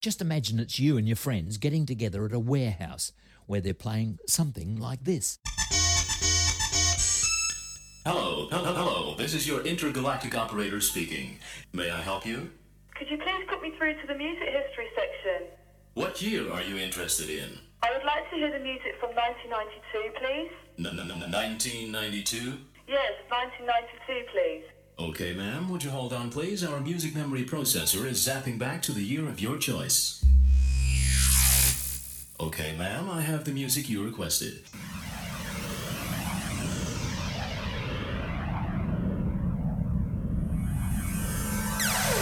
Just imagine it's you and your friends getting together at a warehouse where they're playing something like this. Hello, hello, hello. This is your intergalactic operator speaking. May I help you? Could you please put me through to the music history section? What year are you interested in? I would like to hear the music from 1992, please. N- n- n- 1992? Yes, 1992, please. Okay, ma'am. Would you hold on, please? Our music memory processor is zapping back to the year of your choice. Okay, ma'am. I have the music you requested.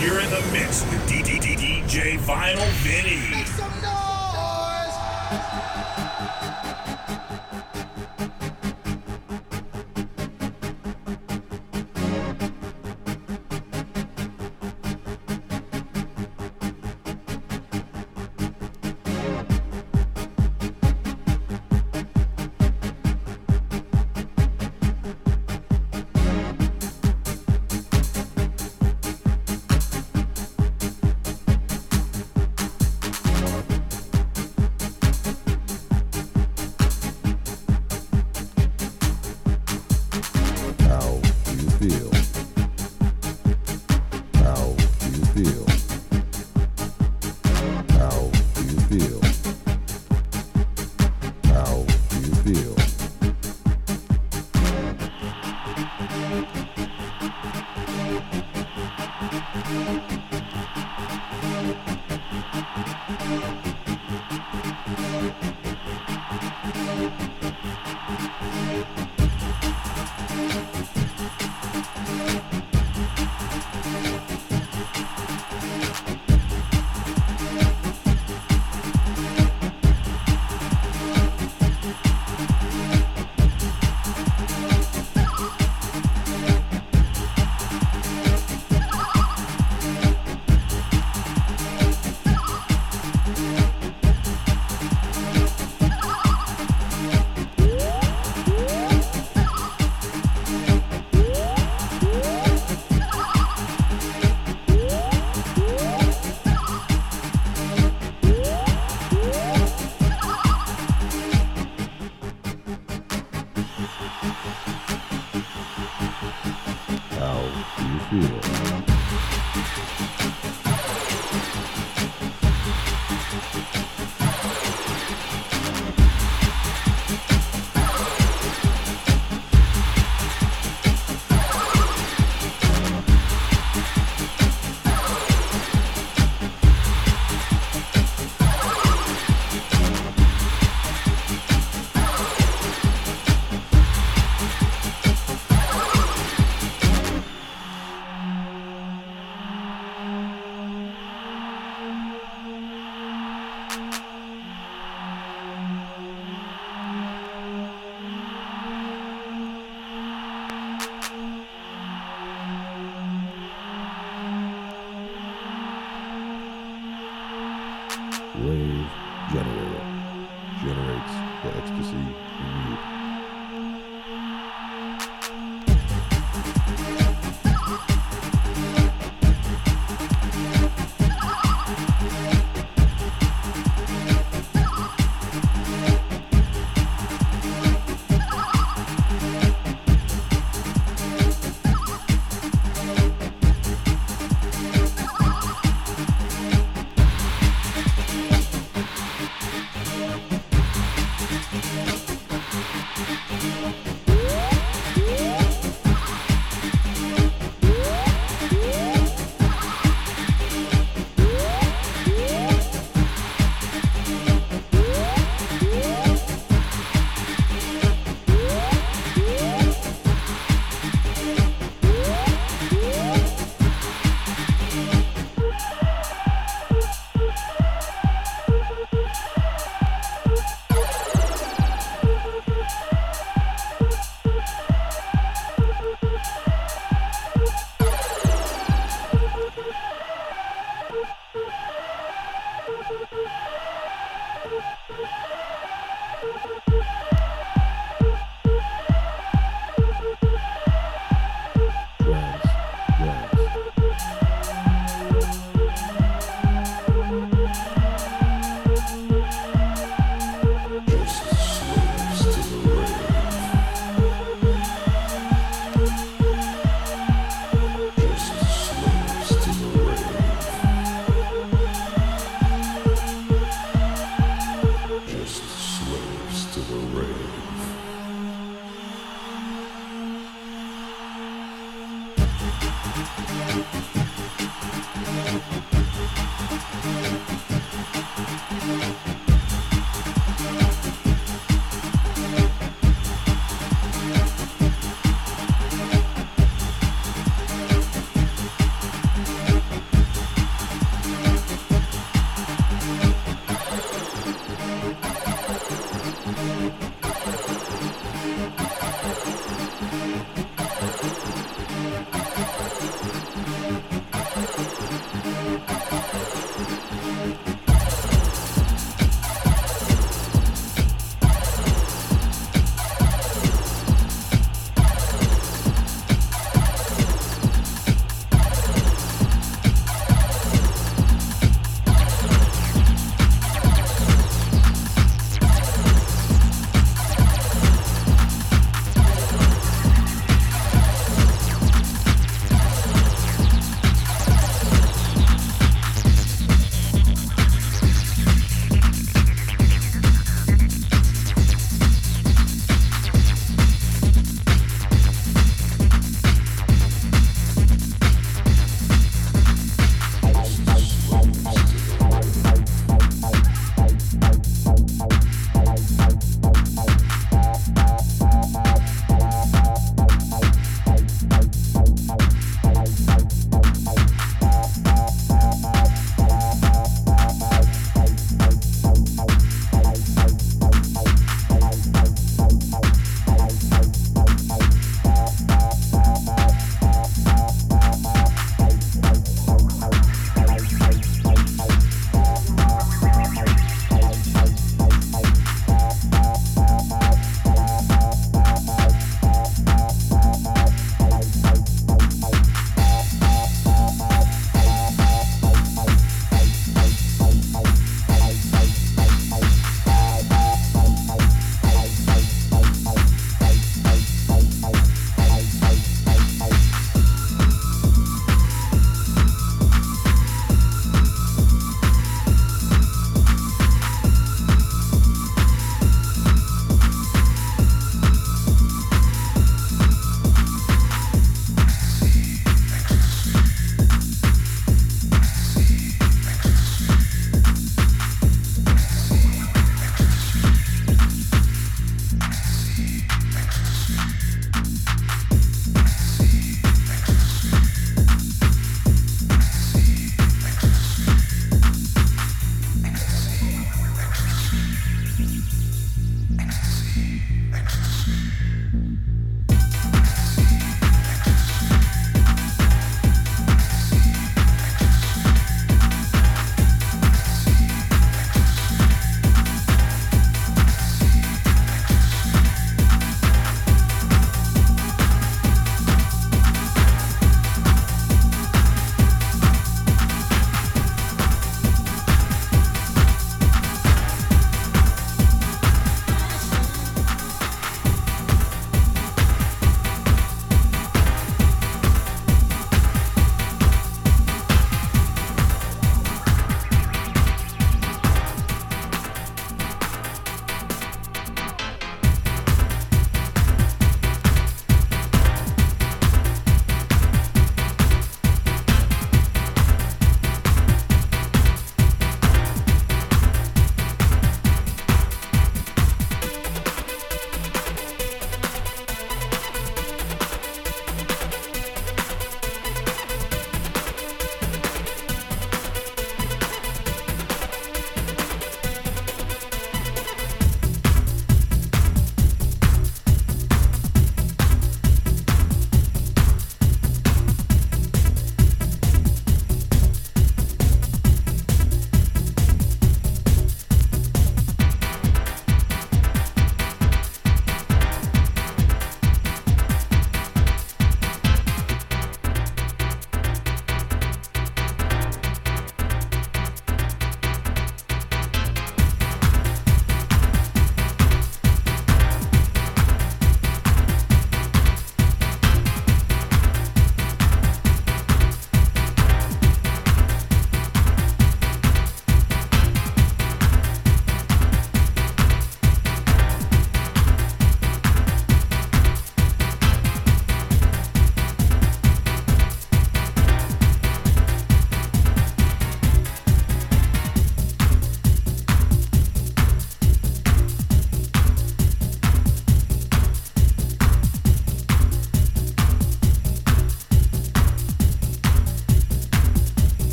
You're in the mix with DJ Vinyl Vinny. Make some noise!